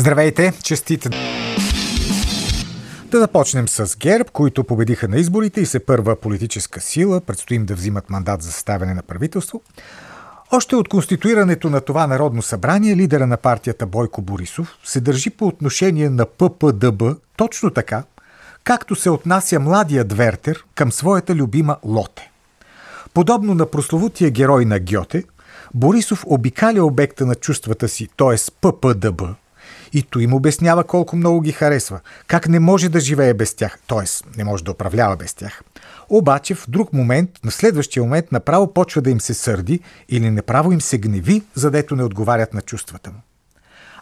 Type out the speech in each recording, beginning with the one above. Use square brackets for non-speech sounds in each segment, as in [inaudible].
Здравейте, честите! Да започнем с ГЕРБ, които победиха на изборите и се първа политическа сила. Предстои им да взимат мандат за съставяне на правителство. Още от конституирането на това Народно събрание, лидера на партията Бойко Борисов се държи по отношение на ППДБ точно така, както се отнася младият Вертер към своята любима Лоте. Подобно на прословутия герой на Гьоте, Борисов обикаля обекта на чувствата си, т.е. ППДБ, и то им обяснява колко много ги харесва, как не може да живее без тях, т.е. не може да управлява без тях. Обаче в друг момент, на следващия момент, направо почва да им се сърди или направо им се гневи, задето не отговарят на чувствата му.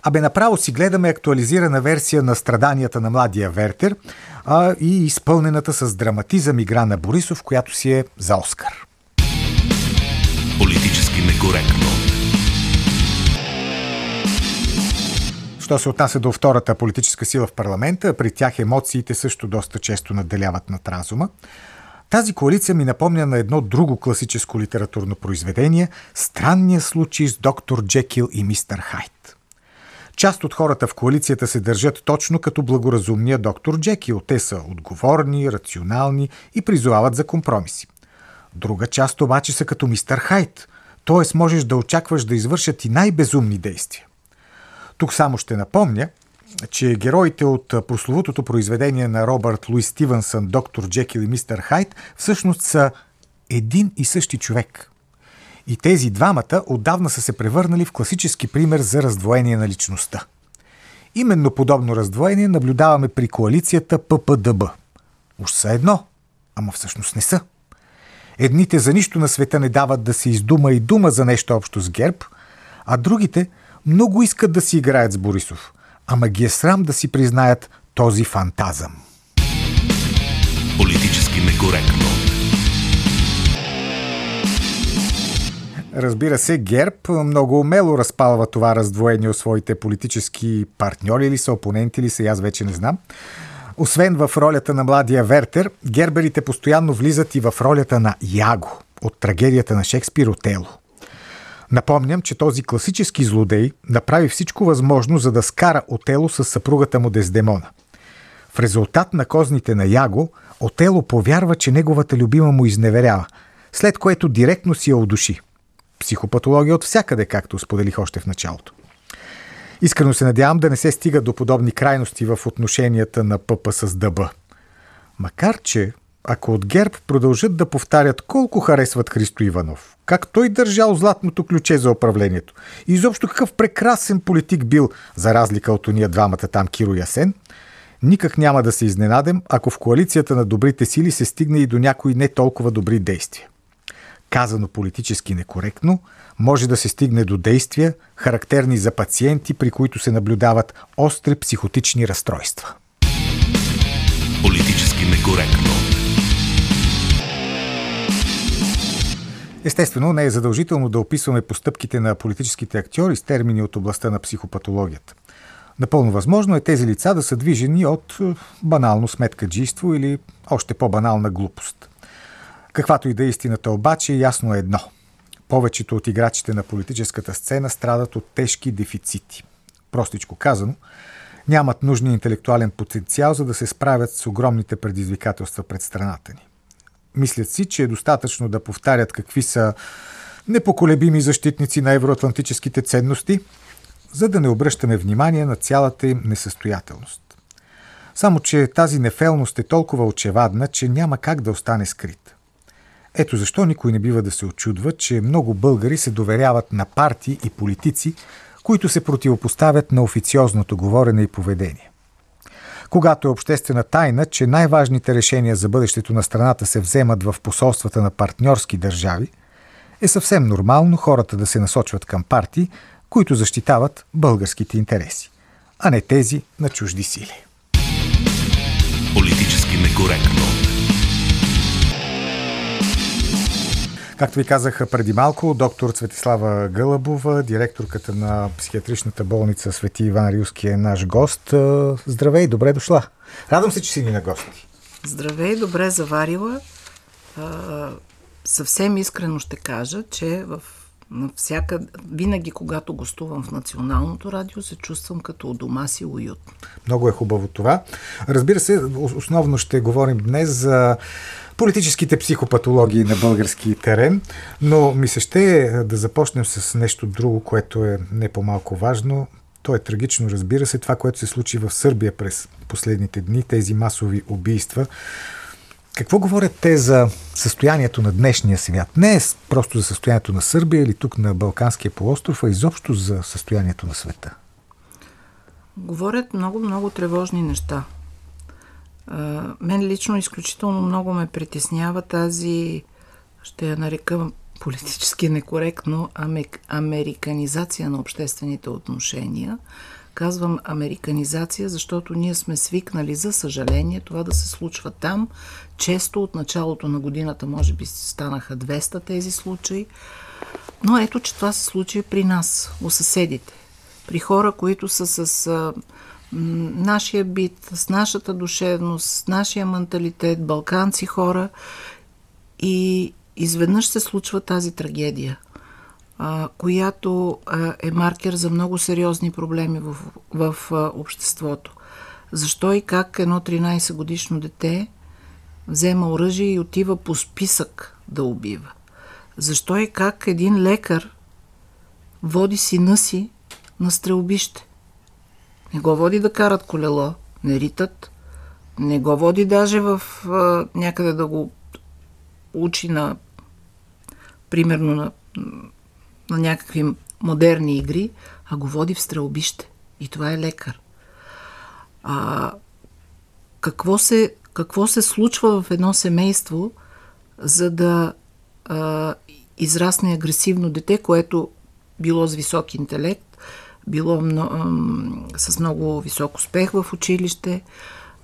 Абе направо си гледаме актуализирана версия на страданията на младия Вертер а и изпълнената с драматизъм игра на Борисов, която си е за Оскар. Политически некоректно. Що се отнася до втората политическа сила в парламента, при тях емоциите също доста често наделяват над разума. Тази коалиция ми напомня на едно друго класическо литературно произведение – странния случай с доктор Джекил и мистер Хайт. Част от хората в коалицията се държат точно като благоразумния доктор Джекил. Те са отговорни, рационални и призовават за компромиси. Друга част обаче са като мистер Хайт, т.е. можеш да очакваш да извършат и най-безумни действия. Тук само ще напомня, че героите от прословутото произведение на Робърт Луис Стивенсън, доктор Джекил и мистер Хайт, всъщност са един и същи човек. И тези двамата отдавна са се превърнали в класически пример за раздвоение на личността. Именно подобно раздвоение наблюдаваме при коалицията ППДБ. Уж са едно, ама всъщност не са. Едните за нищо на света не дават да се издума и дума за нещо общо с ГЕРБ, а другите много искат да си играят с Борисов, ама ги е срам да си признаят този фантазъм. Политически некоректно. Разбира се, ГЕРБ много умело разпалва това раздвоение от своите политически партньори или са, опоненти или са, аз вече не знам. Освен в ролята на младия Вертер, герберите постоянно влизат и в ролята на Яго от трагедията на Шекспир Отело. Напомням, че този класически злодей направи всичко възможно, за да скара Отело с съпругата му Дездемона. В резултат на козните на Яго, Отело повярва, че неговата любима му изневерява, след което директно си я удуши. Психопатология от всякъде, както споделих още в началото. Искрено се надявам да не се стига до подобни крайности в отношенията на ПП с ДБ. Макар че, ако от ГЕРБ продължат да повтарят колко харесват Христо Иванов, как той държал златното ключе за управлението. И изобщо какъв прекрасен политик бил, за разлика от уния двамата там Киро и Асен. Никак няма да се изненадем, ако в коалицията на добрите сили се стигне и до някои не толкова добри действия. Казано политически некоректно, може да се стигне до действия, характерни за пациенти, при които се наблюдават остри психотични разстройства. Политически некоректно. Естествено, не е задължително да описваме постъпките на политическите актьори с термини от областта на психопатологията. Напълно възможно е тези лица да са движени от е, банално сметкаджийство или още по-банална глупост. Каквато и да е истината обаче, ясно е едно. Повечето от играчите на политическата сцена страдат от тежки дефицити. Простичко казано, нямат нужния интелектуален потенциал, за да се справят с огромните предизвикателства пред страната ни. Мислят си, че е достатъчно да повтарят какви са непоколебими защитници на евроатлантическите ценности, за да не обръщаме внимание на цялата им несъстоятелност. Само, че тази нефелност е толкова очевадна, че няма как да остане скрита. Ето защо никой не бива да се очудва, че много българи се доверяват на партии и политици, които се противопоставят на официозното говорене и поведение. Когато е обществена тайна, че най-важните решения за бъдещето на страната се вземат в посолствата на партньорски държави, е съвсем нормално хората да се насочват към партии, които защитават българските интереси, а не тези на чужди сили. Политически некоректно. Както ви казаха преди малко, доктор Цветислава Гълъбова, директорката на психиатричната болница Свети Иван Рилски е наш гост. Здравей, добре дошла. Радвам се, че си ни на гости. Здравей, добре заварила. А, съвсем искрено ще кажа, че в На всяка, винаги, когато гостувам в Националното радио, се чувствам като у дома си уютно. Много е хубаво това. Разбира се, основно ще говорим днес за политическите психопатологии на български терен, но ми се ще да започнем с нещо друго, което е не по-малко важно. То е трагично, разбира се, това, което се случи в Сърбия през последните дни, тези масови убийства. Какво говорят те за състоянието на днешния свят? Не е просто за състоянието на Сърбия или тук на Балканския полуостров, а изобщо за състоянието на света. Говорят много, много тревожни неща. мен лично изключително много ме притеснява тази, ще я нарека политически некоректно, американизация на обществените отношения – Казвам американизация, защото ние сме свикнали, за съжаление, това да се случва там. Често от началото на годината, може би, станаха 200 тези случаи. Но ето, че това се случи при нас, у съседите. При хора, които са с а, м, нашия бит, с нашата душевност, с нашия менталитет, балканци хора. И изведнъж се случва тази трагедия а, която а, е маркер за много сериозни проблеми в, в а, обществото. Защо и как едно 13 годишно дете взема оръжие и отива по списък да убива? Защо и как един лекар води сина си на стрелбище? Не го води да карат колело, не ритат, не го води даже в а, някъде да го учи на примерно на на някакви модерни игри, а го води в стрелбище. И това е лекар. А, какво, се, какво се случва в едно семейство, за да а, израсне агресивно дете, което било с висок интелект, било мно, с много висок успех в училище.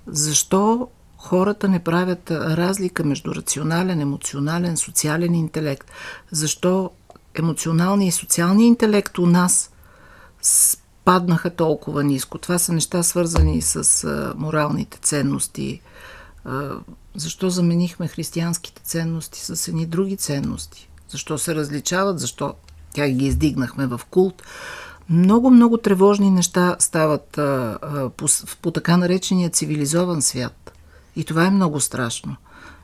Защо хората не правят разлика между рационален, емоционален, социален интелект? Защо емоционалния и социалния интелект у нас паднаха толкова ниско. Това са неща свързани с моралните ценности. Защо заменихме християнските ценности с едни други ценности? Защо се различават? Защо тя ги издигнахме в култ? Много, много тревожни неща стават а, а, по, по така наречения цивилизован свят. И това е много страшно.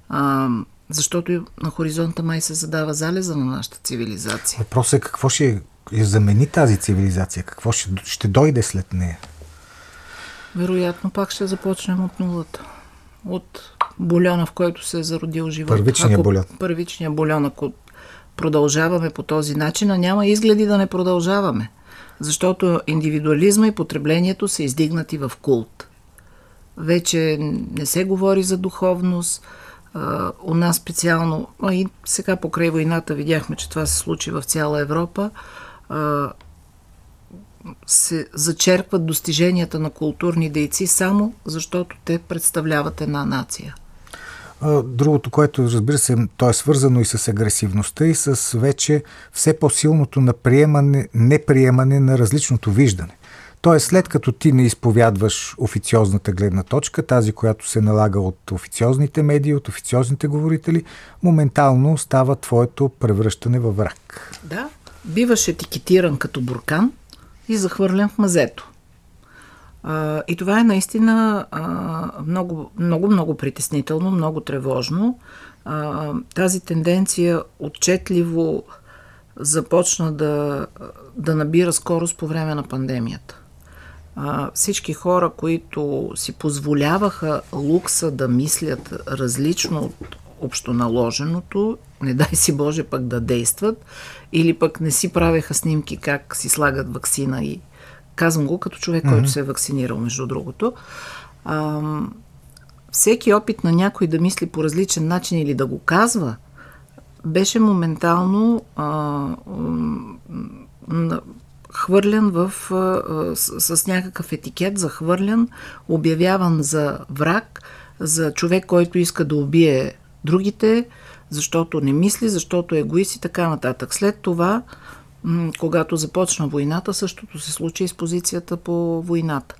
А, защото на хоризонта май се задава залеза на нашата цивилизация. Въпросът е какво ще я замени тази цивилизация? Какво ще, ще дойде след нея? Вероятно пак ще започнем от нулата. От бульона, в който се е зародил живот. Първичния ако, бульон. Първичния бульон, ако продължаваме по този начин, а няма изгледи да не продължаваме. Защото индивидуализма и потреблението са издигнати в култ. Вече не се говори за духовност, у нас специално, а и сега покрай войната видяхме, че това се случи в цяла Европа, се зачеркват достиженията на културни дейци само защото те представляват една нация. Другото, което разбира се, то е свързано и с агресивността и с вече все по-силното наприемане, неприемане на различното виждане. Тоест, след като ти не изповядваш официозната гледна точка, тази, която се налага от официозните медии, от официозните говорители, моментално става твоето превръщане във враг. Да, биваш етикетиран като буркан и захвърлен в мазето. А, и това е наистина а, много, много, много притеснително, много тревожно. А, тази тенденция отчетливо започна да, да набира скорост по време на пандемията а, всички хора, които си позволяваха лукса да мислят различно от общоналоженото, не дай си Боже пък да действат, или пък не си правеха снимки как си слагат вакцина и казвам го като човек, mm-hmm. който се е вакцинирал, между другото. А, всеки опит на някой да мисли по различен начин или да го казва, беше моментално а, хвърлен в, с, с някакъв етикет, захвърлен, обявяван за враг, за човек, който иска да убие другите, защото не мисли, защото е егоист и така нататък. След това, когато започна войната, същото се случи и с позицията по войната.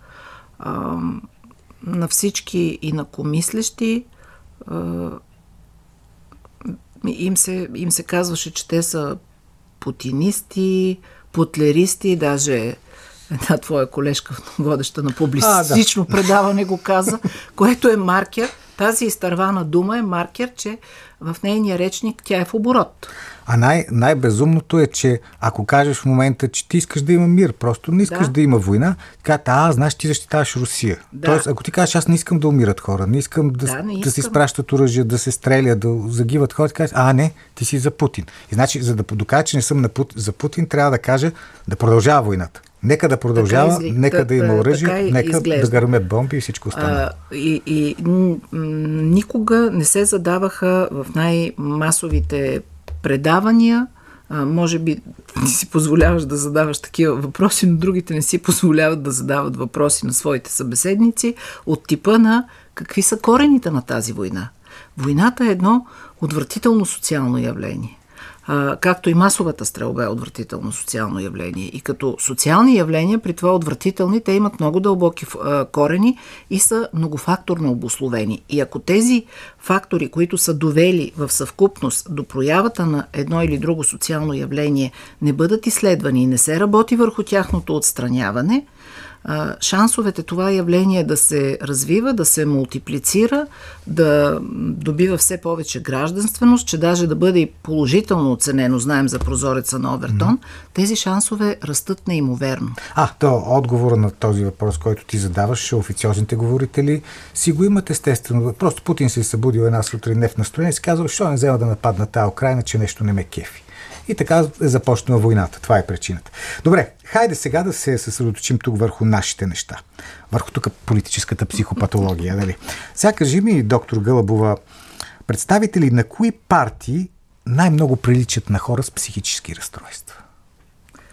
На всички инакомислещи им се, им се казваше, че те са путинисти, путлеристи, даже една твоя колежка, водеща на публистично да. предаване, го каза, което е маркер. Тази изтървана дума е маркер, че в нейния речник тя е в оборот. А най- най-безумното е, че ако кажеш в момента, че ти искаш да има мир, просто не искаш да, да има война, така, а, знаеш, ти защитаваш Русия. Да. Тоест, ако ти кажеш, аз не искам да умират хора, не искам да, да, не да се изпращат оръжия, да се стрелят, да загиват хора, ти кажеш, а, не, ти си за Путин. И значи, за да докажа, че не съм на Пут... за Путин, трябва да кажа да продължава войната. Нека да продължава, така нека да, има оръжие, нека изглежда. да гърмят бомби и всичко останало. И, и никога не се задаваха в най-масовите предавания, а, може би [laughs] ти си позволяваш да задаваш такива въпроси, но другите не си позволяват да задават въпроси на своите събеседници от типа на какви са корените на тази война. Войната е едно отвратително социално явление а, както и масовата стрелба е отвратително социално явление. И като социални явления, при това отвратителни, те имат много дълбоки а, корени и са многофакторно обословени. И ако тези фактори, които са довели в съвкупност до проявата на едно или друго социално явление, не бъдат изследвани и не се работи върху тяхното отстраняване – шансовете това явление да се развива, да се мултиплицира, да добива все повече гражданственост, че даже да бъде и положително оценено, знаем за прозореца на Овертон, mm-hmm. тези шансове растат неимоверно. А, то отговора на този въпрос, който ти задаваш, официозните говорители си го имат естествено. Просто Путин се е събудил една сутрин не в настроение и си казал, що не взема да нападна тази Украина, че нещо не ме кефи. И така е започнала войната. Това е причината. Добре, хайде сега да се съсредоточим тук върху нашите неща. Върху тук политическата психопатология. Нали? Сега кажи ми, доктор Гълъбова, представители на кои партии най-много приличат на хора с психически разстройства?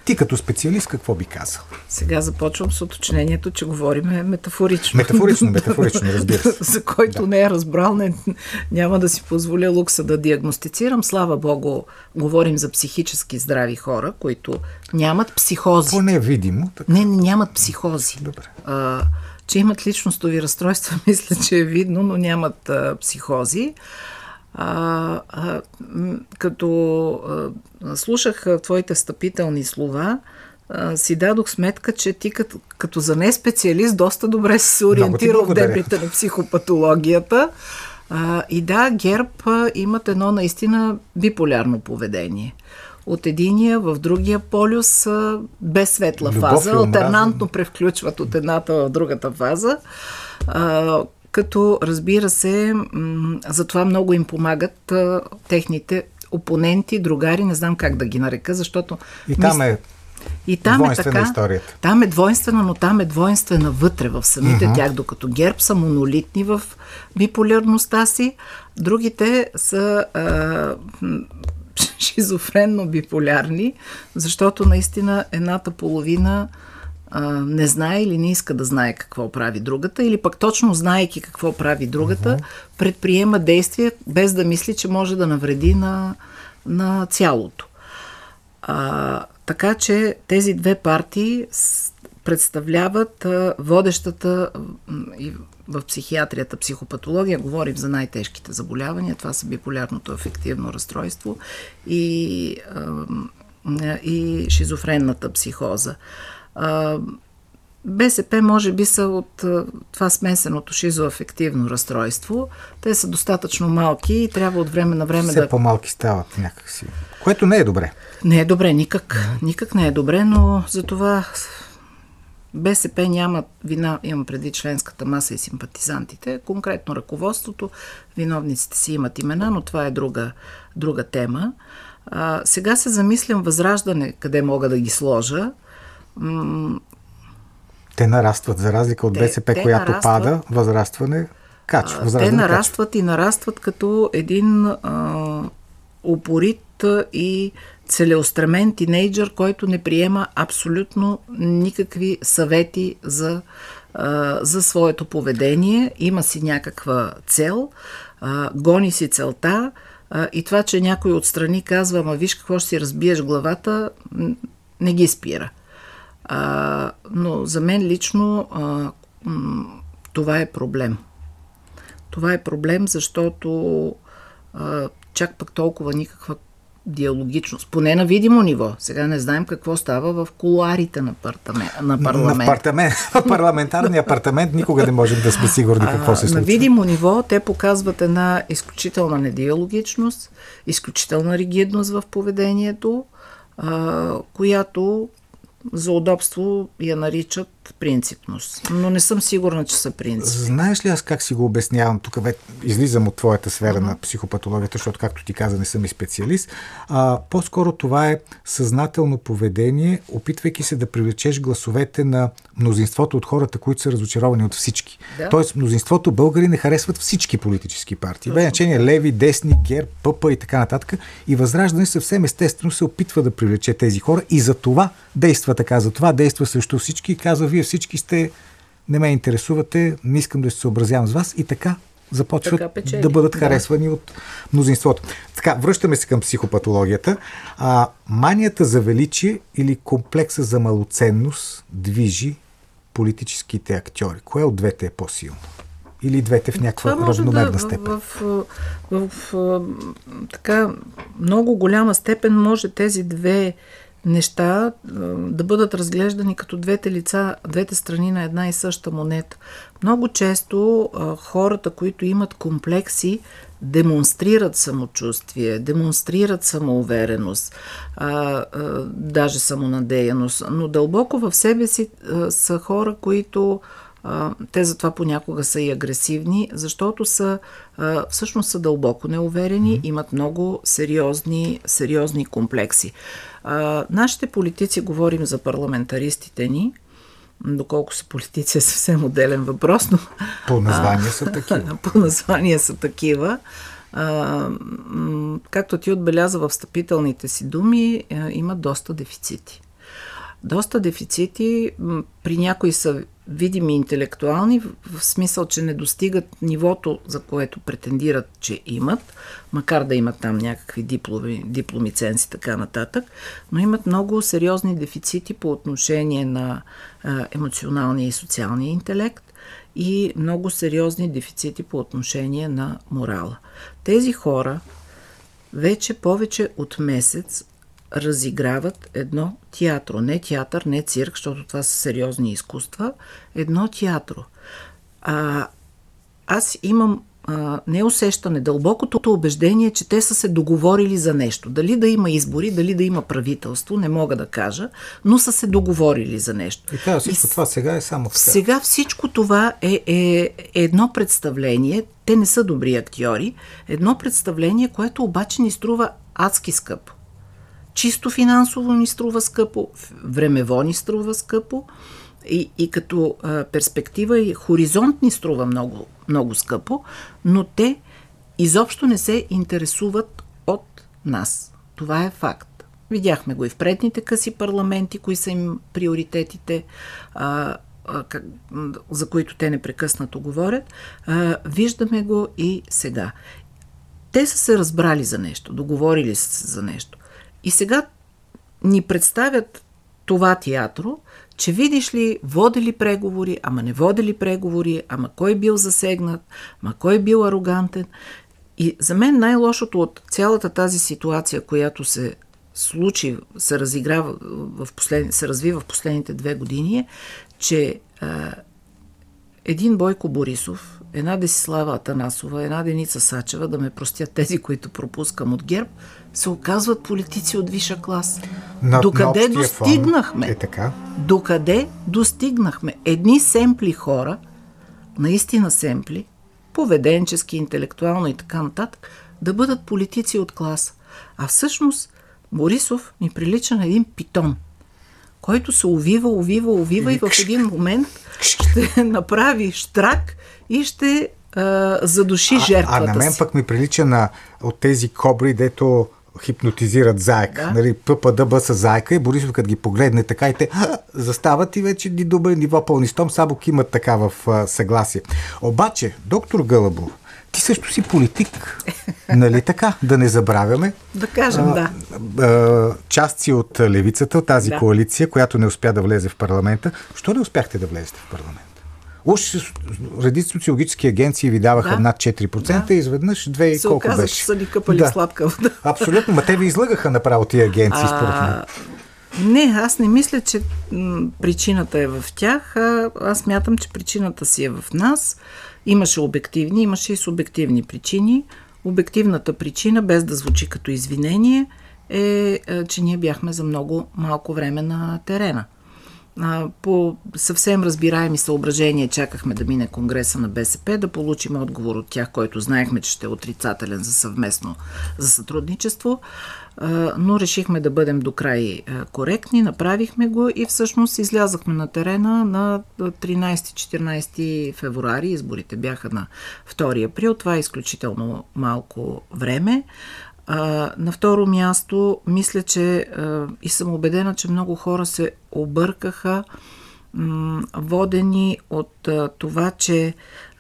Ти като специалист какво би казал? Сега започвам с уточнението, че говориме метафорично. Метафорично, [laughs] метафорично, разбира се. За който да. не е разбрал, не, няма да си позволя лукса да диагностицирам. Слава Богу, говорим за психически здрави хора, които нямат психози. Поне видимо. Така. Не, не, нямат психози. Добре. А, че имат личностови разстройства, [laughs] мисля, че е видно, но нямат а, психози. А, а, като а, слушах твоите стъпителни слова, а, си дадох сметка, че ти като, като за не специалист доста добре се ориентирал в дебрите на психопатологията. А, и да, ГЕРБ а, имат едно наистина биполярно поведение. От единия в другия полюс а, без светла Любов фаза, альтернантно превключват от едната в другата фаза. А, като разбира се, за това много им помагат а, техните опоненти, другари, не знам как да ги нарека, защото... И там е и там е така. Историята. Там е двойствено, но там е двойствена вътре в самите uh-huh. тях, докато ГЕРБ са монолитни в биполярността си, другите са а, шизофренно биполярни, защото наистина едната половина а, не знае или не иска да знае какво прави другата, или пък точно знаеки какво прави другата, uh-huh. предприема действия без да мисли, че може да навреди на, на цялото. А, така че тези две партии представляват а, водещата и в психиатрията, психопатология, говорим за най-тежките заболявания, това са биполярното афективно разстройство и, а, и шизофренната психоза. БСП може би са от това смесеното шизоафективно разстройство. Те са достатъчно малки и трябва от време на време Все да... по-малки стават някакси. Което не е добре. Не е добре, никак. Никак не е добре, но за това БСП няма вина, имам преди членската маса и симпатизантите, конкретно ръководството, виновниците си имат имена, но това е друга, друга тема. А, сега се замислям възраждане, къде мога да ги сложа. Те нарастват, за разлика от те, БСП, те която нарастват, пада, възрастване качва. Те нарастват качва. и нарастват като един а, упорит и целеустремен тинейджър, който не приема абсолютно никакви съвети за, а, за своето поведение. Има си някаква цел, а, гони си целта а, и това, че някой отстрани казва, ама виж какво ще си разбиеш главата, не ги спира. А, но за мен лично а, това е проблем. Това е проблем, защото а, чак пък толкова никаква диалогичност, поне на видимо ниво. Сега не знаем какво става в колуарите на, апартамент, на парламент. На, апартамент, парламентарния апартамент никога не можем да сме сигурни какво се случва. На видимо ниво те показват една изключителна недиалогичност, изключителна ригидност в поведението, а, която за удобство я наричат принципност. Но не съм сигурна, че са принцип. Знаеш ли аз как си го обяснявам? Тук бе, излизам от твоята сфера на психопатологията, защото, както ти каза, не съм и специалист. А, по-скоро това е съзнателно поведение, опитвайки се да привлечеш гласовете на мнозинството от хората, които са разочаровани от всички. Да. Тоест, мнозинството българи не харесват всички политически партии. Бе, значение леви, десни, гер, пъпа и така нататък. И Възраждане съвсем естествено се опитва да привлече тези хора и за това действа така, за това действа срещу всички и казва, вие всички сте, не ме интересувате, не искам да се съобразявам с вас и така започват така да бъдат харесвани да. от мнозинството. Така, връщаме се към психопатологията. А, манията за величие или комплекса за малоценност движи политическите актьори. Кое от двете е по-силно? Или двете в някаква равномерна да, степен? В, в, в, в така много голяма степен може тези две неща да бъдат разглеждани като двете лица, двете страни на една и съща монета. Много често хората, които имат комплекси, демонстрират самочувствие, демонстрират самоувереност, а, а, даже самонадеяност, но дълбоко в себе си а, са хора, които а, те затова понякога са и агресивни, защото са а, всъщност са дълбоко неуверени, имат много сериозни, сериозни комплекси. А, нашите политици, говорим за парламентаристите ни, доколко са политици е съвсем отделен въпрос, но... По название са такива. [laughs] по название са такива. А, както ти отбеляза в встъпителните си думи, има доста дефицити. Доста дефицити, при някои са видими интелектуални, в смисъл, че не достигат нивото, за което претендират, че имат, макар да имат там някакви дипломи, дипломи така нататък, но имат много сериозни дефицити по отношение на емоционалния и социалния интелект и много сериозни дефицити по отношение на морала. Тези хора вече повече от месец разиграват едно театро. Не театър, не цирк, защото това са сериозни изкуства. Едно театро. А, аз имам а, неусещане, дълбокото убеждение, че те са се договорили за нещо. Дали да има избори, дали да има правителство, не мога да кажа, но са се договорили за нещо. И така, всичко и, това сега е само в Сега всичко това е, е, е едно представление, те не са добри актьори, едно представление, което обаче ни струва адски скъпо. Чисто финансово ни струва скъпо, времево ни струва скъпо и, и като а, перспектива и хоризонт ни струва много, много скъпо, но те изобщо не се интересуват от нас. Това е факт. Видяхме го и в предните къси парламенти, кои са им приоритетите, а, а, как, за които те непрекъснато говорят. А, виждаме го и сега. Те са се разбрали за нещо, договорили са се за нещо. И сега ни представят това театро, че видиш ли, водили преговори, ама не водили преговори, ама кой бил засегнат, ама кой бил арогантен. И за мен най-лошото от цялата тази ситуация, която се случи, се разиграва в послед... се развива в последните две години е, че а, един Бойко Борисов, една Десислава Атанасова, една Деница Сачева, да ме простят тези, които пропускам от ГЕРБ, се оказват политици от виша клас. На, Докъде на достигнахме? Е така. Докъде достигнахме? Едни семпли хора, наистина семпли, поведенчески, интелектуално и така нататък, да бъдат политици от клас. А всъщност Борисов ми прилича на един питон, който се увива, увива, увива и в един момент ще [laughs] направи штрак и ще а, задуши жертвата А, а на мен пък ми прилича на от тези кобри, дето хипнотизират заека. Да. Нали, ППДБ са заека и Борисов като ги погледне така и те застават и вече ни добре ниво пълнистом, Сабок имат така в а, съгласие. Обаче, доктор Гълъбов, ти също си политик, [laughs] нали така? Да не забравяме. Да кажем, а, да. А, част си от левицата, от тази да. коалиция, която не успя да влезе в парламента. Що не успяхте да влезете в парламент? Уж редици социологически агенции ви даваха Да. над 4%, Да. и изведнъж 2 и се колко оказа, беше. че са ни къпали Да. сладка вода. [laughs] Абсолютно, ма те ви излъгаха направо тия агенции, според мен. А, не, аз не мисля, че причината е в тях. А, аз мятам, че причината си е в нас. Имаше обективни, имаше и субективни причини. Обективната причина, без да звучи като извинение, е, е, че ние бяхме за много малко време на терена. По съвсем разбираеми съображения чакахме да мине Конгреса на БСП, да получим отговор от тях, който знаехме, че ще е отрицателен за съвместно за сътрудничество, но решихме да бъдем до край коректни, направихме го и всъщност излязахме на терена на 13-14 февруари. Изборите бяха на 2 април. Това е изключително малко време. А, на второ място, мисля, че а, и съм убедена, че много хора се объркаха, м, водени от а, това, че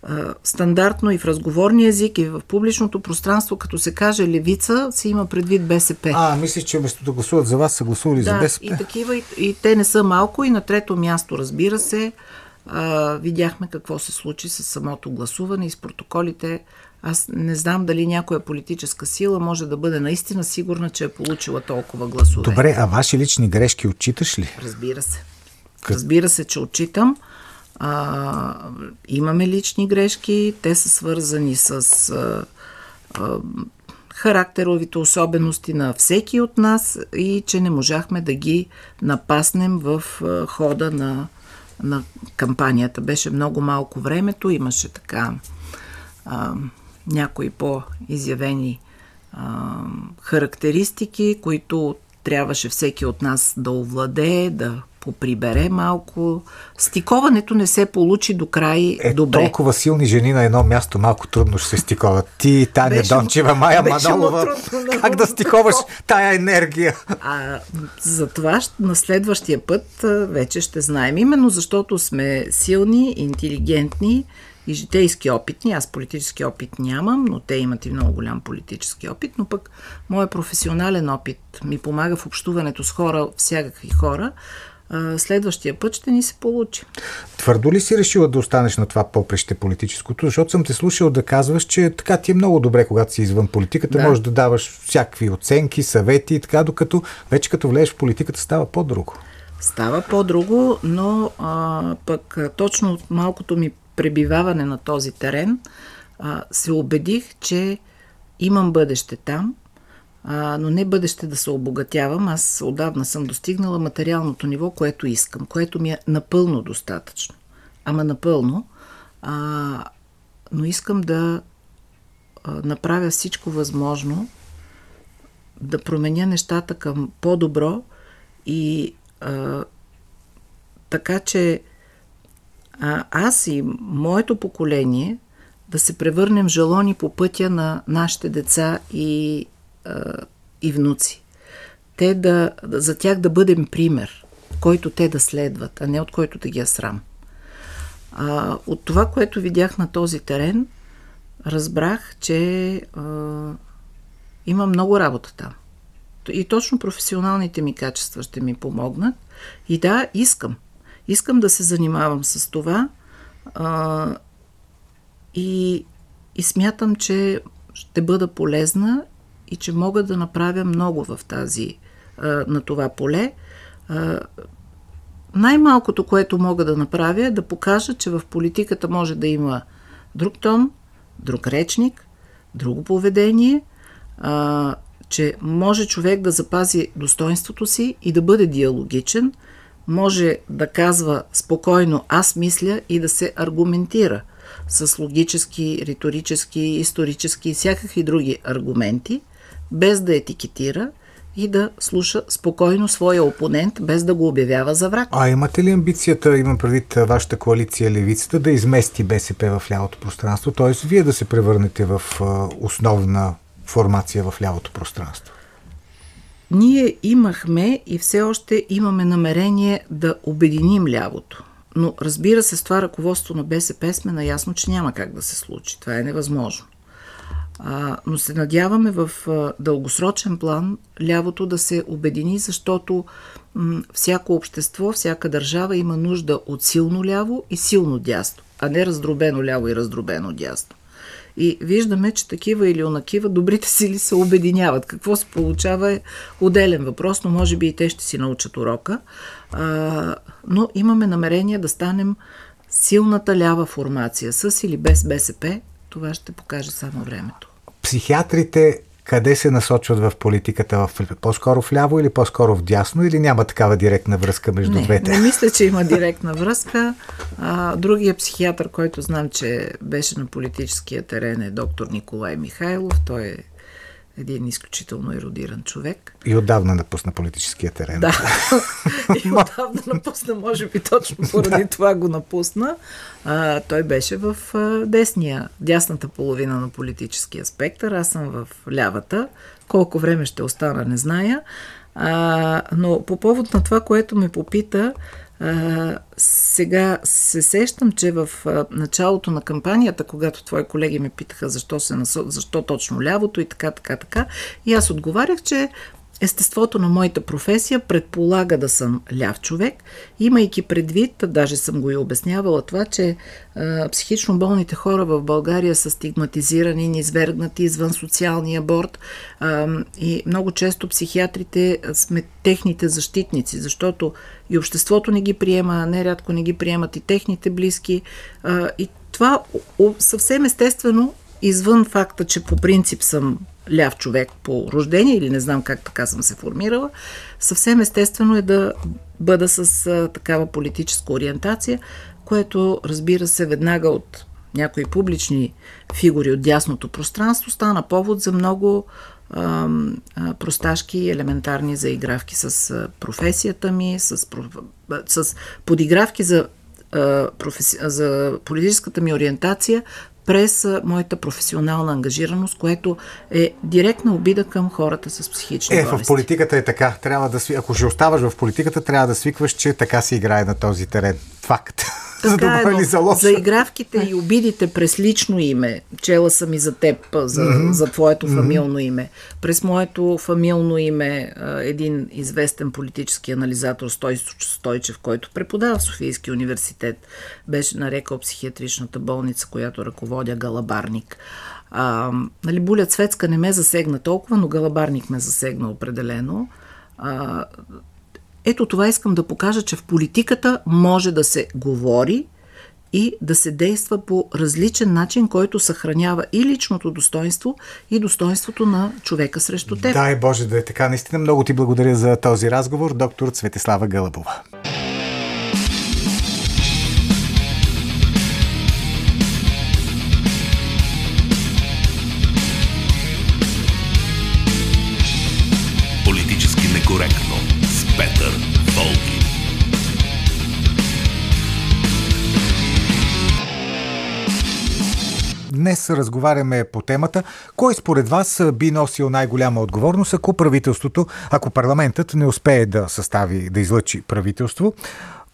а, стандартно и в разговорния език, и в публичното пространство, като се каже левица, се има предвид БСП. А, мислиш, че вместо да гласуват за вас, са гласували за Да, БСП? и такива, и, и те не са малко. И на трето място, разбира се, а, видяхме какво се случи с самото гласуване и с протоколите. Аз не знам дали някоя политическа сила може да бъде наистина сигурна, че е получила толкова гласове. Добре, а ваши лични грешки отчиташ ли? Разбира се. Как- Разбира се, че отчитам. А, имаме лични грешки. Те са свързани с а, а, характеровите особености на всеки от нас и че не можахме да ги напаснем в а, хода на, на кампанията. Беше много малко времето, имаше така а, някои по-изявени характеристики, които трябваше всеки от нас да овладее, да поприбере малко. Стиковането не се получи до край Е, добре. толкова силни жени на едно място малко трудно ще се стиковат. Ти, Таня Беше Дончева, Майя беше Манолова. трудно, [laughs] Как да стиковаш тая енергия? А за това щ- на следващия път вече ще знаем. Именно защото сме силни, интелигентни и житейски опитни. Аз политически опит нямам, но те имат и много голям политически опит. Но пък моят професионален опит ми помага в общуването с хора, всякакви хора. Следващия път ще ни се получи. Твърдо ли си решила да останеш на това попреще политическото? Защото съм те слушал да казваш, че така ти е много добре, когато си извън политиката, Да. можеш да даваш всякакви оценки, съвети и така, докато вече като влезеш в политиката става по-друго. Става по-друго, но а, пък точно от малкото ми пребиваване на този терен а, се убедих, че имам бъдеще там, а, но не бъдеще да се обогатявам. Аз отдавна съм достигнала материалното ниво, което искам, което ми е напълно достатъчно. Ама напълно. А, но искам да направя всичко възможно да променя нещата към по-добро и а, така че а, аз и моето поколение да се превърнем жалони по пътя на нашите деца и, и внуци. Те да, за тях да бъдем пример, който те да следват, а не от който да ги е срам. А, от това, което видях на този терен, разбрах, че а, има много работа там. И точно професионалните ми качества ще ми помогнат. И да, искам. Искам да се занимавам с това. А, и, и смятам, че ще бъда полезна и че мога да направя много в тази, на това поле. Най-малкото, което мога да направя е да покажа, че в политиката може да има друг тон, друг речник, друго поведение, че може човек да запази достоинството си и да бъде диалогичен, може да казва спокойно аз мисля и да се аргументира с логически, риторически, исторически и всякакви други аргументи, без да етикетира и да слуша спокойно своя опонент, без да го обявява за враг. А имате ли амбицията, имам предвид вашата коалиция Левицата, да измести БСП в лявото пространство, т.е. вие да се превърнете в основна формация в лявото пространство? Ние имахме и все още имаме намерение да обединим лявото. Но разбира се, с това ръководство на БСП сме наясно, че няма как да се случи. Това е невъзможно. А, но се надяваме в а, дългосрочен план лявото да се обедини, защото м- всяко общество, всяка държава има нужда от силно ляво и силно дясно. а не раздробено ляво и раздробено дясно. И виждаме, че такива или онакива добрите [laughs] сили се обединяват. Какво се получава е отделен въпрос, но може би и те ще си научат урока. А, но имаме намерение да станем силната лява формация, с или без БСП. Това ще покаже само времето. Психиатрите къде се насочват в политиката? В, по-скоро в ляво или по-скоро в дясно? Или няма такава директна връзка между не, двете? Не мисля, че има директна връзка. А, другия психиатър, който знам, че беше на политическия терен е доктор Николай Михайлов. Той е един изключително еродиран човек. И отдавна напусна политическия терен. Да. [laughs] И отдавна напусна, може би точно поради това го напусна. А, той беше в десния, дясната половина на политическия спектър. Аз съм в лявата. Колко време ще остана, не зная. А, но по повод на това, което ме попита, а, сега се сещам, че в началото на кампанията, когато твои колеги ме питаха защо, се защо точно лявото и така, така, така, и аз отговарях, че естеството на моята професия предполага да съм ляв човек, имайки предвид, даже съм го и обяснявала това, че а, психично болните хора в България са стигматизирани, низвергнати извън социалния борт а, и много често психиатрите сме техните защитници, защото и обществото не ги приема, нерядко не ги приемат и техните близки. А, и това съвсем естествено, извън факта, че по принцип съм ляв човек по рождение или не знам как така съм се формирала, съвсем естествено е да бъда с а, такава политическа ориентация, което разбира се веднага от някои публични фигури от дясното пространство стана повод за много а, а, просташки и елементарни заигравки с а, професията ми, с, с подигравки за, професи, за политическата ми ориентация през моята професионална ангажираност, което е директна обида към хората с психични е, болести. в политиката е така. Трябва да, ако ще оставаш в политиката, трябва да свикваш, че така се играе на този терен. Факт. [laughs] Така за е, за лошо. Заигравките и обидите през лично име, чела съм и за теб, за, mm-hmm. за твоето фамилно име. През моето фамилно име един известен политически анализатор Стой Стойчев, който преподава в Софийски университет, беше нарекал психиатричната болница, която ръководя Галабарник. А, нали, Буля Цветска не ме засегна толкова, но Галабарник ме засегна определено. А, ето това искам да покажа, че в политиката може да се говори и да се действа по различен начин, който съхранява и личното достоинство, и достоинството на човека срещу теб. Дай Боже да е така. Наистина много ти благодаря за този разговор, доктор Цветеслава Гълъбова. Днес разговаряме по темата. Кой според вас би носил най-голяма отговорност, ако правителството, ако парламентът не успее да състави, да излъчи правителство?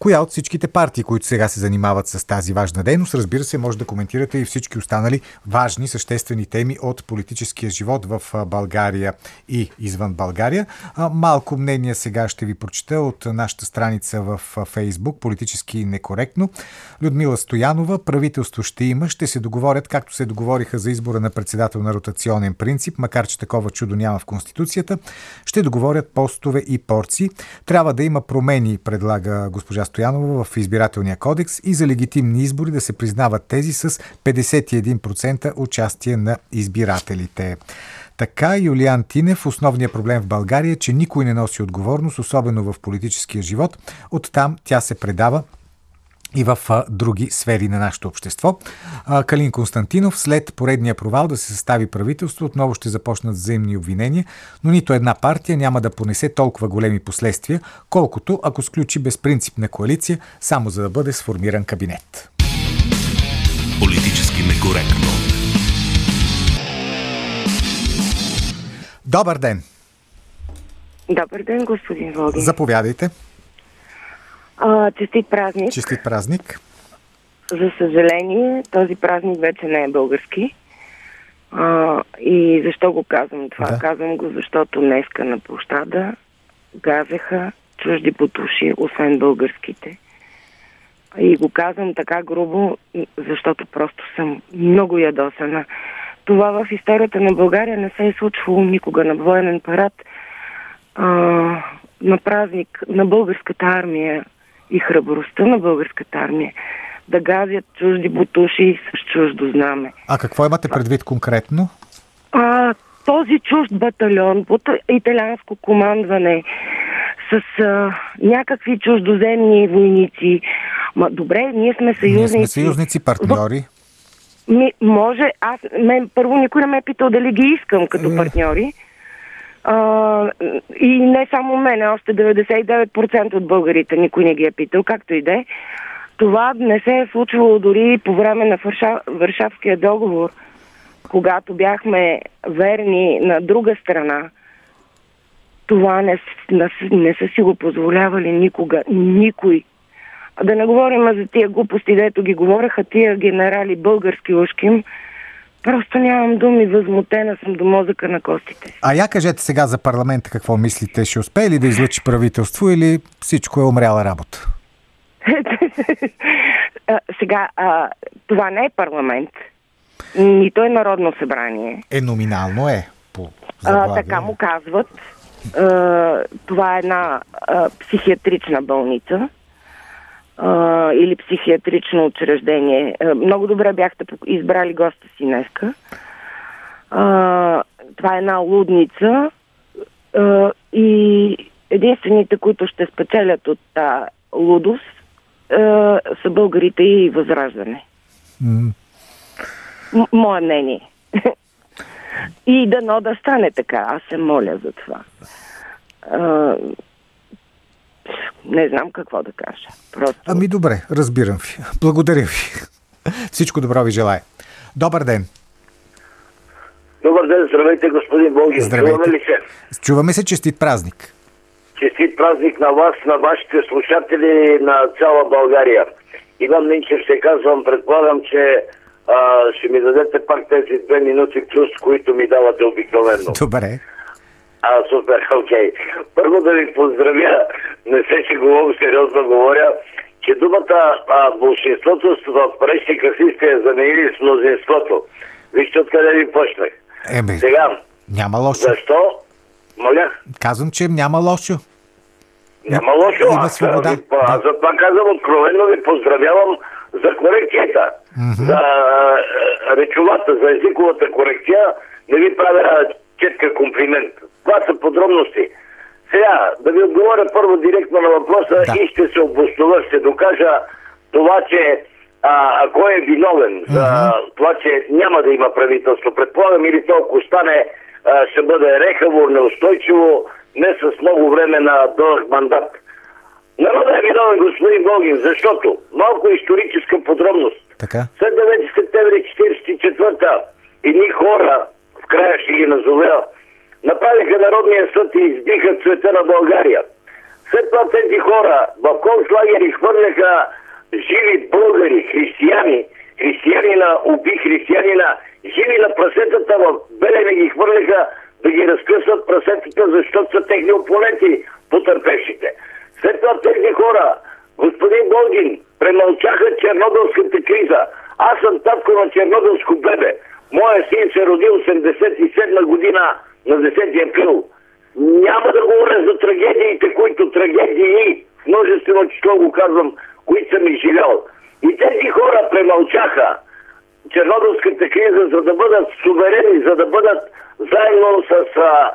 Коя от всичките партии, които сега се занимават с тази важна дейност. Разбира се, може да коментирате и всички останали важни, съществени теми от политическия живот в България и извън България. Малко мнение сега ще ви прочета от нашата страница в Фейсбук, политически некоректно. Людмила Стоянова, правителство ще има, ще се договорят, както се договориха за избора на председател на ротационен принцип, макар че такова чудо няма в Конституцията, ще договорят постове и порции. Трябва да има промени, предлага госпожа Стоянова в избирателния кодекс и за легитимни избори да се признават тези с 51% участие на избирателите. Така Юлиан Тинев, основният проблем в България е, че никой не носи отговорност, особено в политическия живот. Оттам тя се предава и в а, други сфери на нашето общество. А, Калин Константинов, след поредния провал да се състави правителство, отново ще започнат взаимни обвинения, но нито една партия няма да понесе толкова големи последствия, колкото ако сключи безпринципна коалиция, само за да бъде сформиран кабинет. Политически некоректно. Добър ден! Добър ден, господин Волгин. Заповядайте. А, честит празник. Честит празник. За съжаление, този празник вече не е български. А, и защо го казвам това? Да. Казвам го, защото днеска на площада газеха чужди потуши, освен българските. И го казвам така грубо, защото просто съм много ядосана. Това в историята на България не се е случвало никога на военен парад, а, на празник на българската армия и храбростта на българската армия да газят чужди бутуши с чуждо знаме. А какво имате предвид конкретно? А, този чужд батальон под италианско командване с а, някакви чуждоземни войници. Ма добре, ние сме съюзници. Ние сме съюзници, партньори. Ми, може, аз, мен, първо никой не ме е питал дали ги искам като е. партньори. А, и не само мен, още 99% от българите никой не ги е питал, както и да е. Това не се е случвало дори по време на Варшавския договор, когато бяхме верни на друга страна. Това не, не, не са си го позволявали никога, никой. А да не говорим за тия глупости, дето ги говореха тия генерали български ушким, Просто нямам думи, възмутена съм до мозъка на костите. А я кажете сега за парламента какво мислите. Ще успее ли да излъчи правителство или всичко е умряла работа? [laughs] сега, а, това не е парламент, нито е Народно събрание. Е, номинално е. По а, така му казват. А, това е една а, психиатрична болница а, или психиатрично учреждение. А, много добре бяхте избрали госта си днеска. А, това е една лудница а, и единствените, които ще спечелят от а, лудост, а, са българите и възраждане. Mm. М- мое мнение. [laughs] и дано да стане така. Аз се моля за това. А, не знам какво да кажа. Просто... Ами добре, разбирам ви. Благодаря ви. Всичко добро ви желая. Добър ден. Добър ден, здравейте, господин Богин. Здравейте. Чуваме ли се? Чуваме се, честит празник. Честит празник на вас, на вашите слушатели, на цяла България. Иван Минчев се казвам, предполагам, че а, ще ми дадете пак тези две минути чувств, които ми давате обикновено. Добре. А, супер, [laughs] окей. Първо да ви поздравя, не се шегувам, сериозно говоря, че думата а, большинството в прещика си сте заменили с мнозинството. Вижте откъде ви почнах. Еми, Сега, няма лошо. Защо? Моля? Казвам, че няма лошо. Няма лошо. Има свобода. Аз, да. аз затова казвам, откровенно ви поздравявам за корекцията. Mm-hmm. За речовата, за езиковата корекция. Не ви правя четка комплимент. Това са подробности. Сега, да ви отговоря първо директно на въпроса да. и ще се обоснова, ще докажа това, че а, кой е виновен за uh-huh. това, че няма да има правителство. Предполагам или толкова стане, а, ще бъде рехаво, неустойчиво, не с много време на дълъг мандат. Народът е виновен, господин Богин, защото малко историческа подробност. Така. След 9 септември 1944 едни хора, в края ще ги назовя, направиха Народния съд и избиха цвета на България. След това тези хора в концлагер изхвърляха живи българи, християни, християнина уби християнина, живи на прасетата в Белене ги хвърляха да ги разкъсват прасетата, защото са техни опоненти, потърпевшите. След това тези хора, господин Болгин, премълчаха Чернобилската криза. Аз съм татко на Чернобилско бебе. Моя син се роди 87 година на 10 април. Няма да говоря за трагедиите, които трагедии, множествено число го казвам, които съм изживял. И тези хора премълчаха Чернобилската криза, за да бъдат суверени, за да бъдат заедно с а,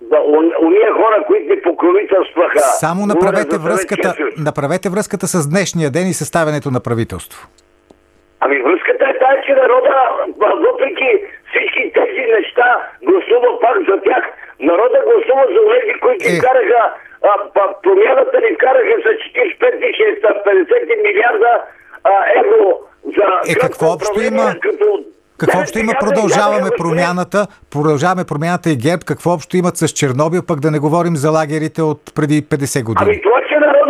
да, уния хора, които ни покровителстваха. Само направете връзката, направете връзката с днешния ден и съставянето на правителство. Ами връзката е тази, че народа, въпреки всички тези неща, гласува пак за тях. Народа гласува за тези, които е... караха, а, промяната ни караха с 45-50 милиарда а, евро за... Е, какво общо има? Като какво общо има продължаваме промяната, продължаваме промяната и ГЕРБ, какво общо имат с Чернобил, пък да не говорим за лагерите от преди 50 години? Ами това, че народа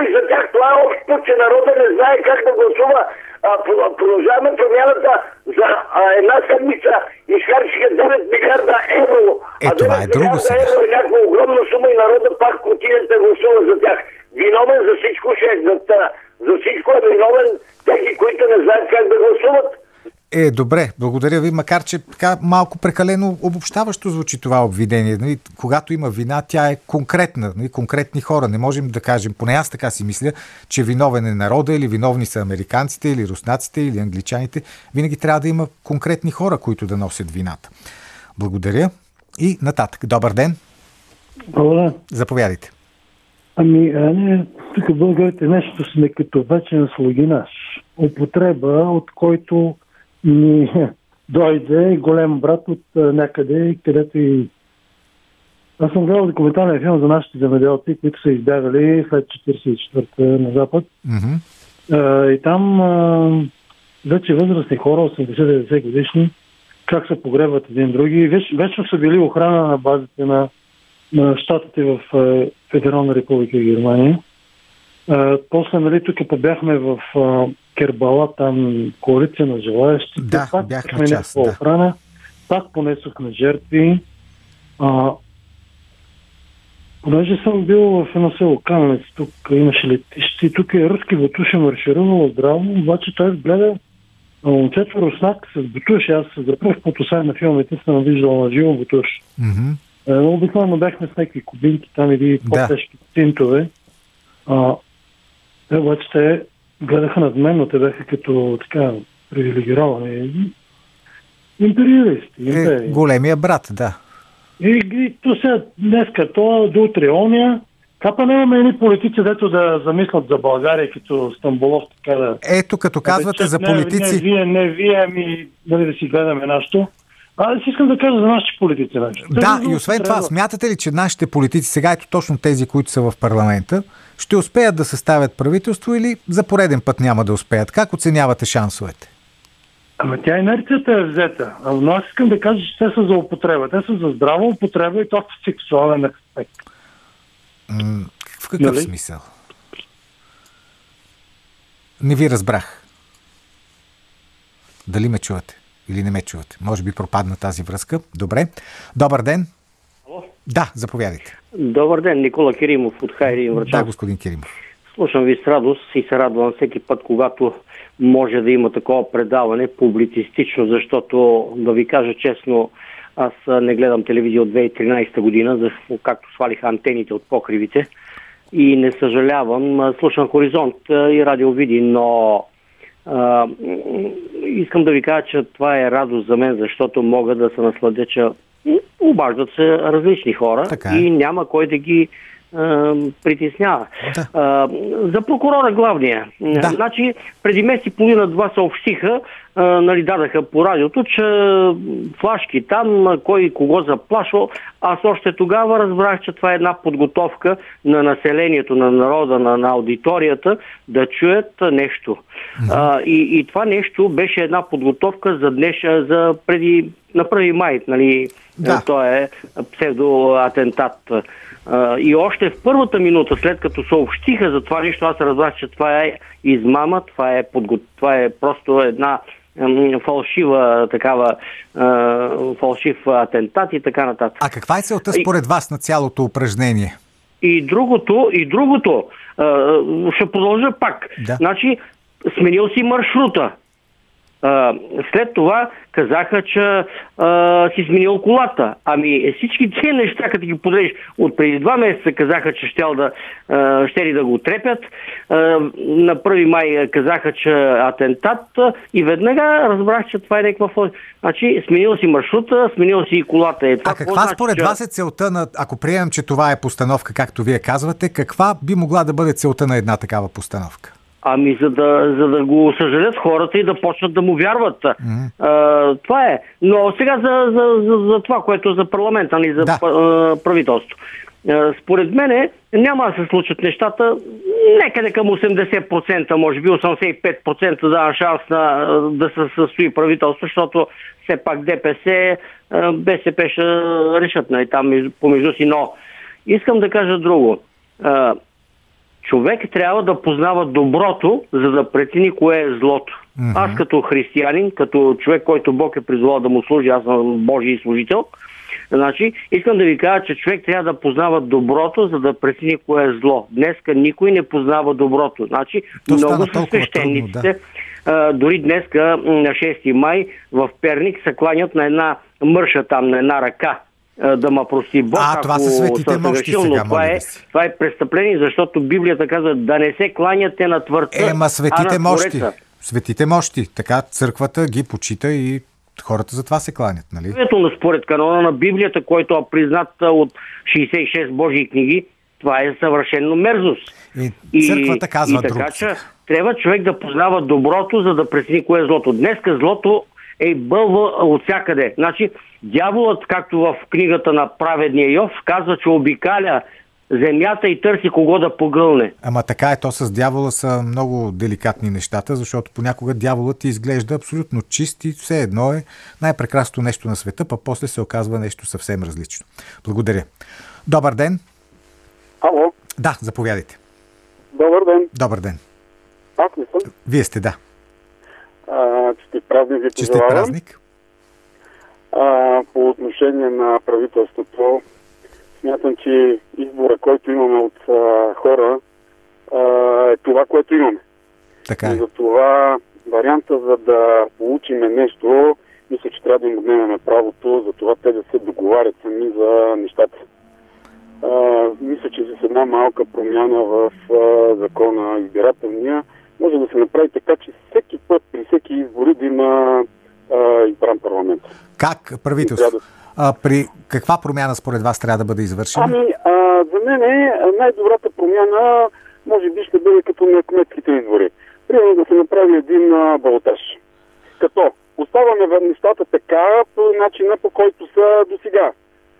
и за тях, това е общо, че народа не знае как да гласува продължаваме промяната за а, една седмица изхарчиха 9 милиарда евро. Е, а това е друго сега. евро е някаква огромна сума и народа пак отиде да гласува за тях. Виновен за всичко ще е за За всичко е виновен тези, които не знаят как да гласуват. Е, добре, благодаря ви, макар че така малко прекалено обобщаващо звучи това обвинение. Нали, когато има вина, тя е конкретна, нали, конкретни хора. Не можем да кажем, поне аз така си мисля, че виновен е народа или виновни са американците или руснаците или англичаните. Винаги трябва да има конкретни хора, които да носят вината. Благодаря и нататък. Добър ден. Добре. Заповядайте. Ами, а не, тук българите нещо сме като вечен слугинаш. Употреба, от който ни [laughs] дойде голем брат от някъде, където и... Аз съм гледал документален филм за нашите земеделци, които са избягали след 44-та на Запад. Мгм. А, и там а, вече възрастни хора, 80-90 годишни, как се погребват един други. Вече, вечно са били охрана на базите на, на щатите в Федерална република Германия. А, после, нали, тук побяхме в а, Кербала, там коалиция на желаящите. Да, пак бяхме част, да. охрана, пак понесохме жертви. А, понеже съм бил в едно село Каменец, тук имаше летище и тук е руски бутуш е марширувал здраво, обаче той гледа а, момчето Руснак с бутуш. Аз за първ път освен на филмите съм виждал на живо бутуш. Мгм. Е, Но обикновено бяхме с някакви кубинки там или Да. по-тежки цинтове. А, те обаче те гледаха над мен, но те бяха като така привилегировани. Империалисти. Е, империи. големия брат, да. И, и то сега днеска то, до утре ония. Капа нямаме едни политици, дето да замислят за България, като Стамбулов, така да... Ето, като казвате Абе, за чак Не, политици... не, вие, не, вие, ами, нали да си гледаме нашото. Аз искам да кажа за нашите политици нещо. Те Да, много и освен това, трябва- смятате ли, че нашите политици, сега ето точно тези, които са в парламента, ще успеят да съставят правителство или за пореден път няма да успеят? Как оценявате шансовете? Ама тя инерцията е взета. Но аз искам да кажа, че те са за употреба. Те са за здрава употреба и то в сексуален аспект. В какъв Нали? смисъл? Не ви разбрах. Дали ме чувате или не ме чувате? Може би пропадна тази връзка. Добре. Добър ден. Да, заповядайте. Добър ден, Никола Киримов от Хайри Да, Врачан. господин Киримов. Слушам ви с радост и се радвам всеки път, когато може да има такова предаване публицистично, защото да ви кажа честно, аз не гледам телевизия от 2013 година, за- както свалиха антените от покривите и не съжалявам. Слушам Хоризонт и Радио Види, но а, искам да ви кажа, че това е радост за мен, защото мога да се насладя, че обаждат се различни хора Така е. и няма кой да ги а, притеснява. Да. А, за прокурора главния. Да. Значи, преди месец и половина-два съобщиха, а, нали, дадаха по радиото, че флашки там, кой кого заплашвал. Аз още тогава разбрах, че това е една подготовка на населението, на народа, на, на аудиторията да чуят нещо. А, и, и това нещо беше една подготовка за днес, за преди на 1 май, нали, Да. то е псевдоатентат. А, И още в първата минута, след като съобщиха за това нещо, аз разбрах, че това е измама, това е, подго... това е просто една фалшива такава а, фалшив атентат и така нататък. А каква е целта според вас на цялото упражнение? И другото, и другото, ще продължа пак. Да. Значи, сменил си маршрута. А, след това казаха, че а, си сменил колата. Ами всички тези неща, като ги подрежиш, от преди два месеца казаха, че щел да, а, щели да го трепят. А, на 1 май казаха, че атентат и веднага разбрах, че това е някаква фалш. Значи, сменил си маршрута, сменил си и колата. Е, това А каква значи, според че- вас е целта на, ако приемем, че това е постановка, както вие казвате, каква би могла да бъде целта на една такава постановка? Ами за да, за да го съжалят хората и да почнат да му вярват. А, това е. Но сега за, за, за, за това, което е за парламента, нали, за Да. правителство. Според мене няма да се случат нещата некъде към 80%, може би 85% да шанс на, да се състои правителство, защото все пак ДПС, БСП ще решат нали, там между- помежду си. Но искам да кажа друго. Човек трябва да познава доброто, за да прецени кое е злото. Аз като християнин, като човек, който Бог е призвал да му служи, аз съм Божий служител, Значи, искам да ви кажа, че човек трябва да познава доброто, за да прецени кое е зло. Днеска никой не познава доброто. Значи, То много са свещениците. трудно, А, дори днеска на 6 май в Перник се кланят на една мърша там, на една ръка да ма прости Бог. А, това ако са светите съм сега, но това е, това е престъпление, защото Библията казва да не се кланяте на Творца, Ема а светите на мощи. Твореца. Светите мощи. Така църквата ги почита и хората за това се кланят, нали? Ето, но според канона на Библията, който е признат а, от 66 Божии книги, това е съвършено мерзост. И църквата казва и така, друг че трябва човек да познава доброто, за да прецени кое е злото. Днеска злото е бълва от всякъде. Значи, дяволът, както в книгата на праведния Йов, казва, че обикаля земята и търси кого да погълне. Ама така е, то с дявола са много деликатни нещата, защото понякога дяволът ти изглежда абсолютно чист и все едно е най-прекрасното нещо на света, па после се оказва нещо съвсем различно. Благодаря. Добър ден. Ало, Да, заповядайте. добър ден. Добър ден. Аз не съм. Вие сте, да. А, честит празник ви Честит празник. А, по отношение на правителството, смятам, че избора, който имаме от а, хора, а, е това, което имаме. Така И е. за това варианта, за да получиме нещо, мисля, че трябва да им отнемем правото, за това те да се договарят сами за нещата. А, мисля, че с една малка промяна в а, закона избирателния може да се направи така, че всеки път при всеки избори да има а, избран парламент. Как правителство? А, при каква промяна според вас трябва да бъде извършена? Ами, а, за мен е най-добрата промяна, може би ще бъде като на кметските избори. Примерно да се направи един а, балтаж. Като оставаме нещата така, по начина по който са до сега.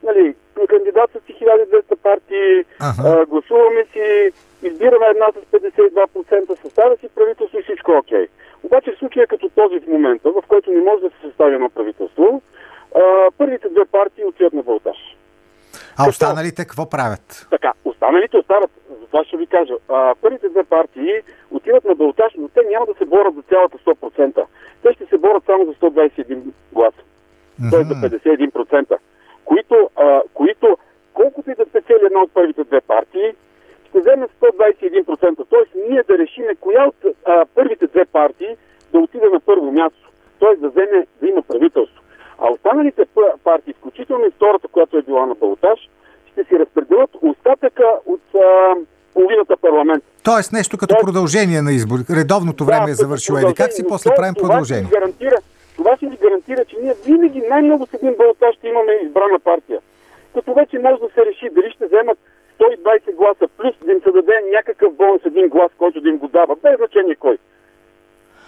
Нали, кандидат са си 1200 партии, Аха. а, гласуваме си, избираме една с 52%, съставя си правителство и всичко е окей. Обаче в случая като този в момента, в който не може да се състави едно правителство, а, първите две партии отиват на балтаж. А останалите какво правят? Така, останалите остават. Затова ще ви кажа. А, първите две партии отиват на Балтаж, но те няма да се борят за цялата 100%. Те ще се борят само за 121 гласа. Тоест за 51%. Които, а, които колкото и да спечели една от първите две партии, ще вземе 121%. Тоест ние да решиме коя от а, първите две партии да отиде на първо място. Тоест да вземе, да има правителство. А останалите партии, включително и втората, която е била на Балтаж, ще си разпределят остатъка от а, половината парламент. Тоест нещо като Да. продължение на избори. Редовното време е като завършило как си, после правим това продължение. Ще ни гарантира, това ще ни гарантира, че ние винаги най-много с един Балтаж ще имаме избрана партия. Като вече може да се реши дали ще вземат 120 гласа, плюс да им се даде някакъв бонус един глас, който да им го дава, без значение кой.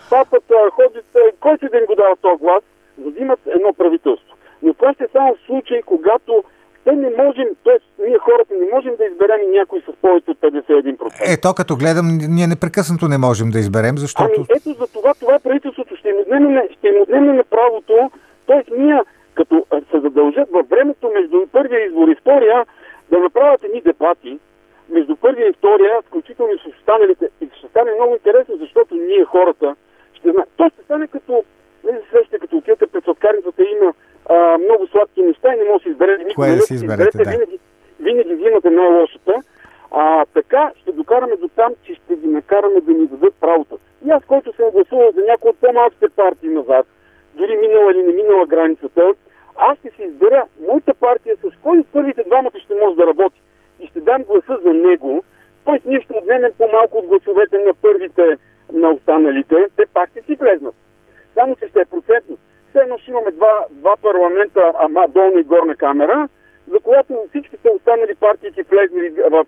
Това път а, ходят, а, който да им го дава този глас, за да имат едно правителство. Но това ще е само в случай, когато те не можем, т.е. ние хората не можем да изберем и някой с повече от 51%. Ето, като гледам, ние непрекъснато не можем да изберем, защото... Ами ето за това, това правителството ще им отнеме, ще им отнеме правото, т.е. ние като се задължат във времето между първия избор и втория да направят едни дебати между първия и втория, включително с останалите. И ще стане много интересно, защото ние хората ще знаем. То ще стане като, не се срещате, като отидете пред сладкарницата има а, много сладки неща и не може да си изберете никой. Кое да си изберете, да. Винаги, винаги взимате най-лошата. А, така ще докараме до там, че ще ги накараме да ни дадат правото. И аз, който съм гласувал за някои от по-малките партии назад, дори минала или не минала границата, аз ще си избера моята партия, с кой от първите двамата ще може да работи. И ще дам гласа за него, т.е. ние ще отнемем по-малко от гласовете на първите, на останалите, те пак ще си влезнат. Само, че ще е процентно. Все едно ще имаме два, два парламента, ама долна и горна камера, за която всичките останали партии, влезли в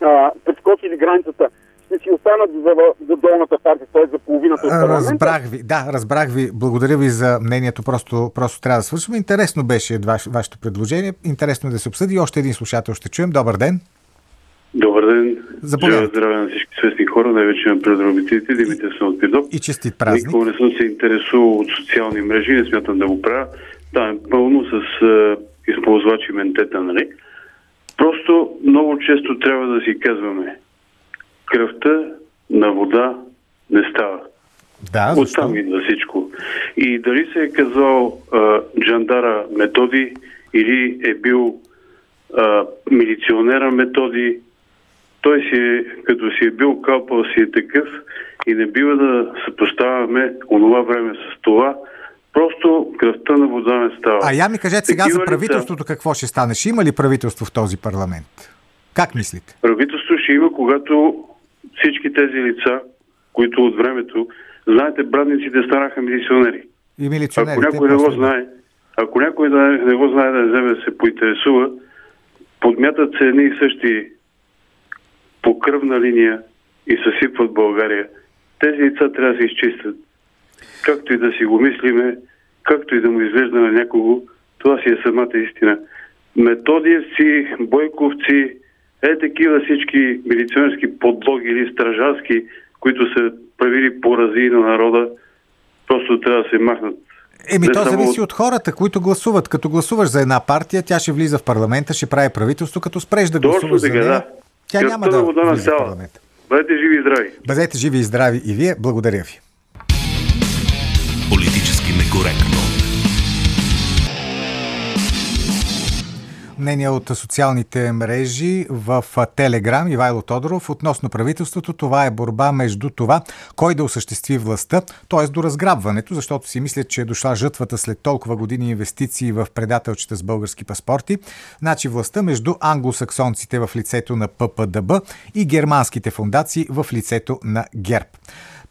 а, прескочили границата, ще си останат за, за долната партия, т.е. за половината от парламента. Разбрах ви, да, разбрах ви. Благодаря ви за мнението. Просто, просто трябва да свършим. Интересно беше ваш, вашето предложение. Интересно е да се обсъди. Още един слушател ще чуем. Добър ден. Добър ден. Заповядайте. Здраве на всички свестни хора, най-вече на предробителите. Димитър съм от Пидоп. И честит празник. Никога не съм се интересувал от социални мрежи, не смятам да го правя. Да, пълно с е, използвачи ментета, нали? Просто много често трябва да си казваме кръвта на вода не става. Да, защо? Оттам идва всичко. И дали се е казал а, Джандара Методи или е бил а, милиционера методи. Той си е, като си е бил калпал, си е такъв и не бива да съпоставяме онова време с това. Просто кръвта на вода не става. А я ми кажете сега Такива за лица- правителството какво ще стане. Ще има ли правителство в този парламент? Как мислите? Правителство ще има, когато всички тези лица, които от времето, знаете, братниците станаха милиционери. И Ако милиционерите. някой не го знае, ако някой не го знае да не вземе да се поинтересува, подмятат се едни и същи по кръвна линия и съсипват България. Тези лица трябва да се изчистят. Както и да си го мислиме, както и да му изглежда на някого, това си е самата истина. Методиевци, бойковци, е такива всички милиционерски подлоги или стражарски, които са правили поразии на народа, просто трябва да се махнат. Еми, Не то само зависи от- хората, които гласуват. Като гласуваш за една партия, тя ще влиза в парламента, ще прави правителство. Като спреш да Точно гласуваш за нея, да. Тя няма на да вода става. парламента. Бъдете живи и здрави! Бъдете живи и здрави и вие. Благодаря ви. Политически некоректно. Мнение от социалните мрежи в Телеграм Ивайло Тодоров относно правителството. Това е борба между това кой да осъществи властта, т.е. до разграбването, защото си мислят, че е дошла жътвата след толкова години инвестиции в предателчета с български паспорти. Значи властта между англосаксонците в лицето на ППДБ и германските фундации в лицето на ГЕРБ.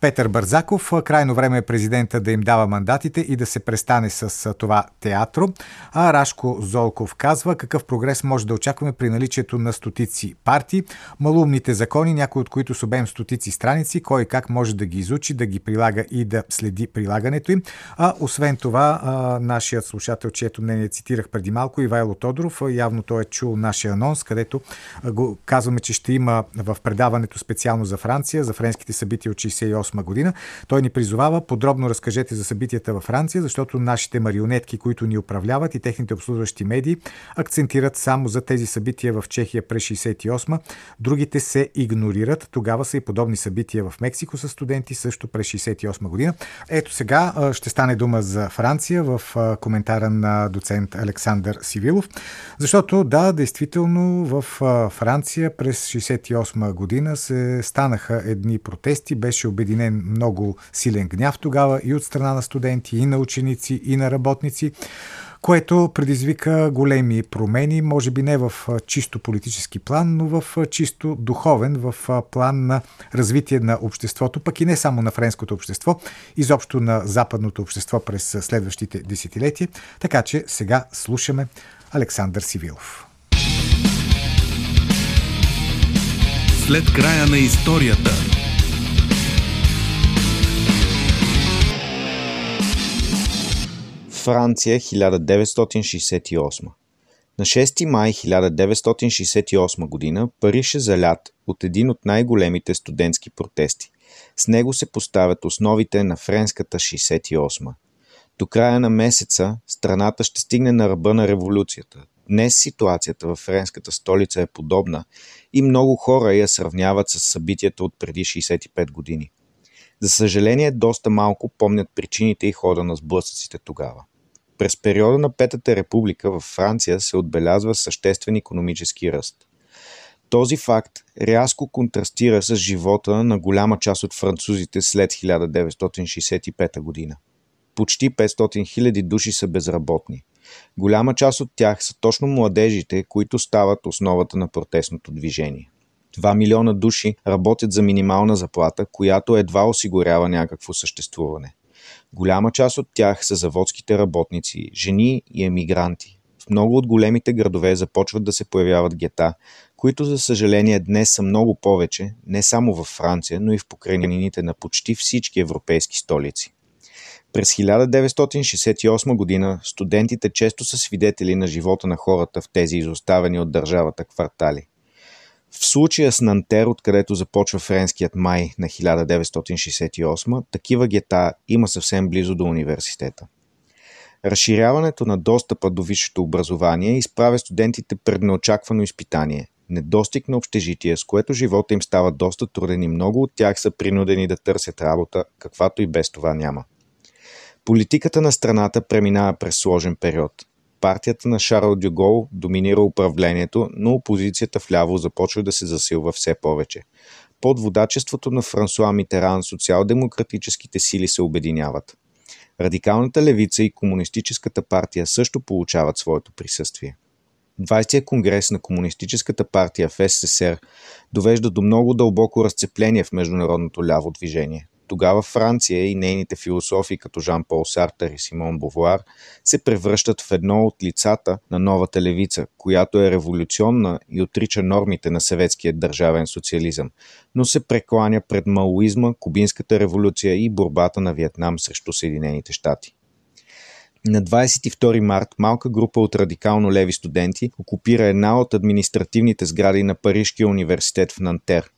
Петър Бързаков. Крайно време е президента да им дава мандатите и да се престане с това театро. А Рашко Золков казва какъв прогрес може да очакваме при наличието на стотици партии. Малумните закони, някои от които с обем стотици страници, кой как може да ги изучи, да ги прилага и да следи прилагането им. А освен това, нашият слушател, чието мнение цитирах преди малко, Ивайло Тодоров, явно той е чул нашия анонс, където го казваме, че ще има в предаването специално за Франция, за френските събития от 68 година. Той ни призовава подробно разкажете за събитията във Франция, защото нашите марионетки, които ни управляват и техните обслужващи медии, акцентират само за тези събития в Чехия през 68 Другите се игнорират. Тогава са и подобни събития в Мексико с студенти също през 68 година. Ето сега ще стане дума за Франция в коментара на доцент Александър Сивилов. Защото да, действително в Франция през 68 година се станаха едни протести. Беше обединен много силен гняв тогава и от страна на студенти, и на ученици, и на работници което предизвика големи промени, може би не в чисто политически план, но в чисто духовен, в план на развитие на обществото, пък и не само на френското общество, изобщо на западното общество през следващите десетилетия. Така че сега слушаме Александър Сивилов. След края на историята. Франция 1968 На 6 май 1968 година Париж е залят от един от най-големите студентски протести. С него се поставят основите на френската 68. До края на месеца страната ще стигне на ръба на революцията. Днес ситуацията в френската столица е подобна и много хора я сравняват с събитията от преди 65 години. За съжаление, доста малко помнят причините и хода на сблъсъците тогава. През периода на Петата република във Франция се отбелязва съществен економически ръст. Този факт рязко контрастира с живота на голяма част от французите след 1965 година. Почти 500 000 души са безработни. Голяма част от тях са точно младежите, които стават основата на протестното движение. 2 милиона души работят за минимална заплата, която едва осигурява някакво съществуване. Голяма част от тях са заводските работници, жени и емигранти. В много от големите градове започват да се появяват гета, които за съжаление днес са много повече, не само във Франция, но и в покрайнините на почти всички европейски столици. През 1968 година студентите често са свидетели на живота на хората в тези изоставени от държавата квартали. В случая с Нантер, откъдето започва френският май на 1968, такива гета има съвсем близо до университета. Разширяването на достъпа до висшето образование изправя студентите пред неочаквано изпитание – недостиг на общежитие, с което живота им става доста труден и много от тях са принудени да търсят работа, каквато и без това няма. Политиката на страната преминава през сложен период. Партията на Шарл Дюгол доминира управлението, но опозицията вляво започва да се засилва все повече. Под водачеството на Франсуа Митеран социал-демократическите сили се обединяват. Радикалната левица и Комунистическата партия също получават своето присъствие. 20-я конгрес на Комунистическата партия в СССР довежда до много дълбоко разцепление в международното ляво движение. Тогава Франция и нейните философи като Жан-Пол Сартър и Симон Бовуар се превръщат в едно от лицата на новата левица, която е революционна и отрича нормите на съветския държавен социализъм, но се прекланя пред маоизма, кубинската революция и борбата на Виетнам срещу Съединените щати. На 22 март малка група от радикално леви студенти окупира една от административните сгради на Парижкия университет в Нантер.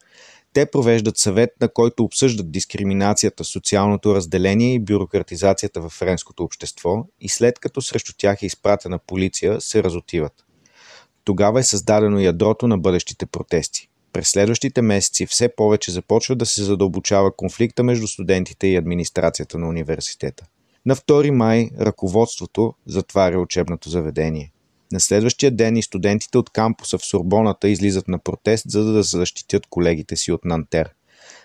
Те провеждат съвет, на който обсъждат дискриминацията, социалното разделение и бюрократизацията в френското общество и след като срещу тях е изпратена полиция, се разотиват. Тогава е създадено ядрото на бъдещите протести. През следващите месеци все повече започва да се задълбочава конфликта между студентите и администрацията на университета. На 2 май ръководството затваря учебното заведение. На следващия ден и студентите от кампуса в Сорбоната излизат на протест, за да защитят колегите си от Нантер.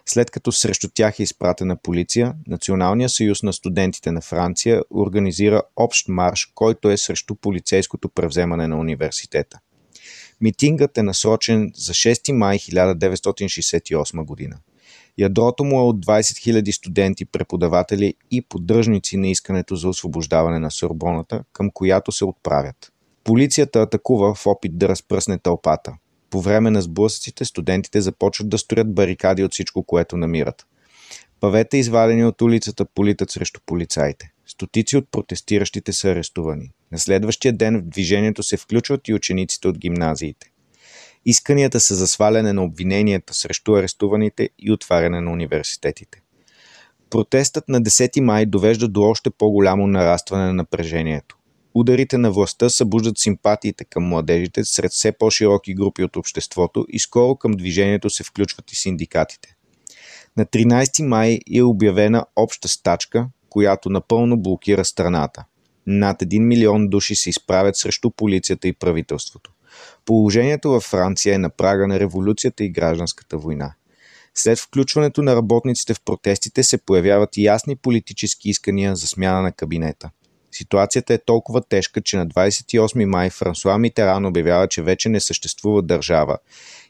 След като срещу тях е изпратена полиция, Националния съюз на студентите на Франция организира общ марш, който е срещу полицейското превземане на университета. Митингът е насрочен за 6 май 1968 година. Ядрото му е от 20 000 студенти, преподаватели и поддръжници на искането за освобождаване на Сорбоната, към която се отправят. Полицията атакува в опит да разпръсне тълпата. По време на сблъсъците студентите започват да строят барикади от всичко, което намират. Павете, извадени от улицата, политат срещу полицаите. Стотици от протестиращите са арестувани. На следващия ден в движението се включват и учениците от гимназиите. Исканията са за сваляне на обвиненията срещу арестуваните и отваряне на университетите. Протестът на 10 май довежда до още по-голямо нарастване на напрежението. Ударите на властта събуждат симпатиите към младежите сред все по-широки групи от обществото и скоро към движението се включват и синдикатите. На 13 май е обявена обща стачка, която напълно блокира страната. Над 1 милион души се изправят срещу полицията и правителството. Положението във Франция е на прага на революцията и гражданската война. След включването на работниците в протестите се появяват ясни политически искания за смяна на кабинета. Ситуацията е толкова тежка, че на 28 май Франсуа Митеран обявява, че вече не съществува държава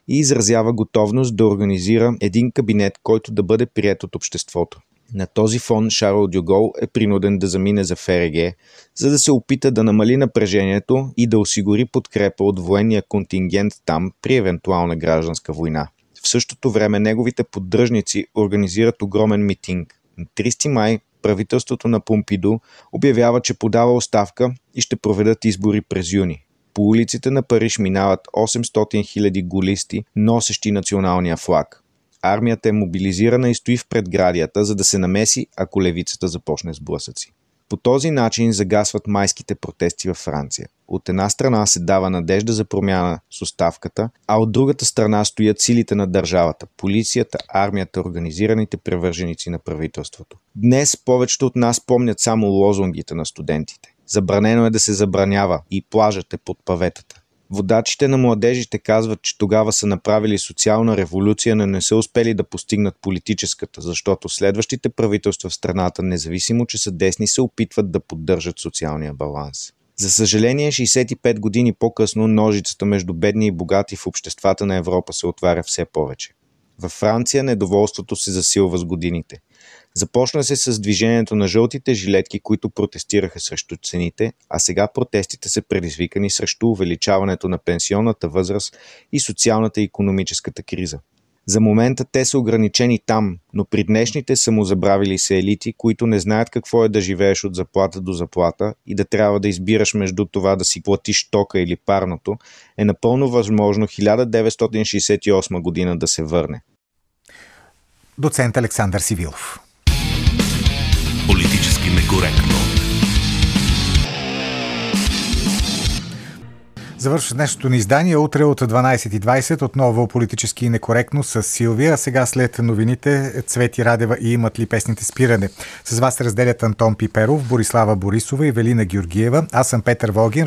и изразява готовност да организира един кабинет, който да бъде прият от обществото. На този фон Шарл Дюгол е принуден да замине за ФРГ, за да се опита да намали напрежението и да осигури подкрепа от военния контингент там при евентуална гражданска война. В същото време неговите поддръжници организират огромен митинг. На 30 май правителството на Помпиду обявява, че подава оставка и ще проведат избори през юни. По улиците на Париж минават 800 000 голисти, носещи националния флаг. Армията е мобилизирана и стои в предградията, за да се намеси, ако левицата започне с блъсъци. По този начин загасват майските протести във Франция. От една страна се дава надежда за промяна с оставката, а от другата страна стоят силите на държавата, полицията, армията, организираните превърженици на правителството. Днес повечето от нас помнят само лозунгите на студентите. Забранено е да се забранява и плажът е под паветата. Водачите на младежите казват, че тогава са направили социална революция, но не са успели да постигнат политическата, защото следващите правителства в страната, независимо че са десни, се опитват да поддържат социалния баланс. За съжаление, 65 години по-късно ножицата между бедни и богати в обществата на Европа се отваря все повече. Във Франция недоволството се засилва с годините. Започна се с движението на жълтите жилетки, които протестираха срещу цените, а сега протестите са предизвикани срещу увеличаването на пенсионната възраст и социалната и економическата криза. За момента те са ограничени там, но при днешните самозабравили се елити, които не знаят какво е да живееш от заплата до заплата и да трябва да избираш между това да си платиш тока или парното, е напълно възможно 1968 година да се върне. Доцент Александър Сивилов. Некоректно. Завършва днешното ни издание. Утре от 12.20 отново политически некоректно с Силвия. А сега след новините Цвети Радева и имат ли песните спиране. С вас разделят Антон Пиперов, Борислава Борисова и Велина Георгиева. Аз съм Петър Волгин.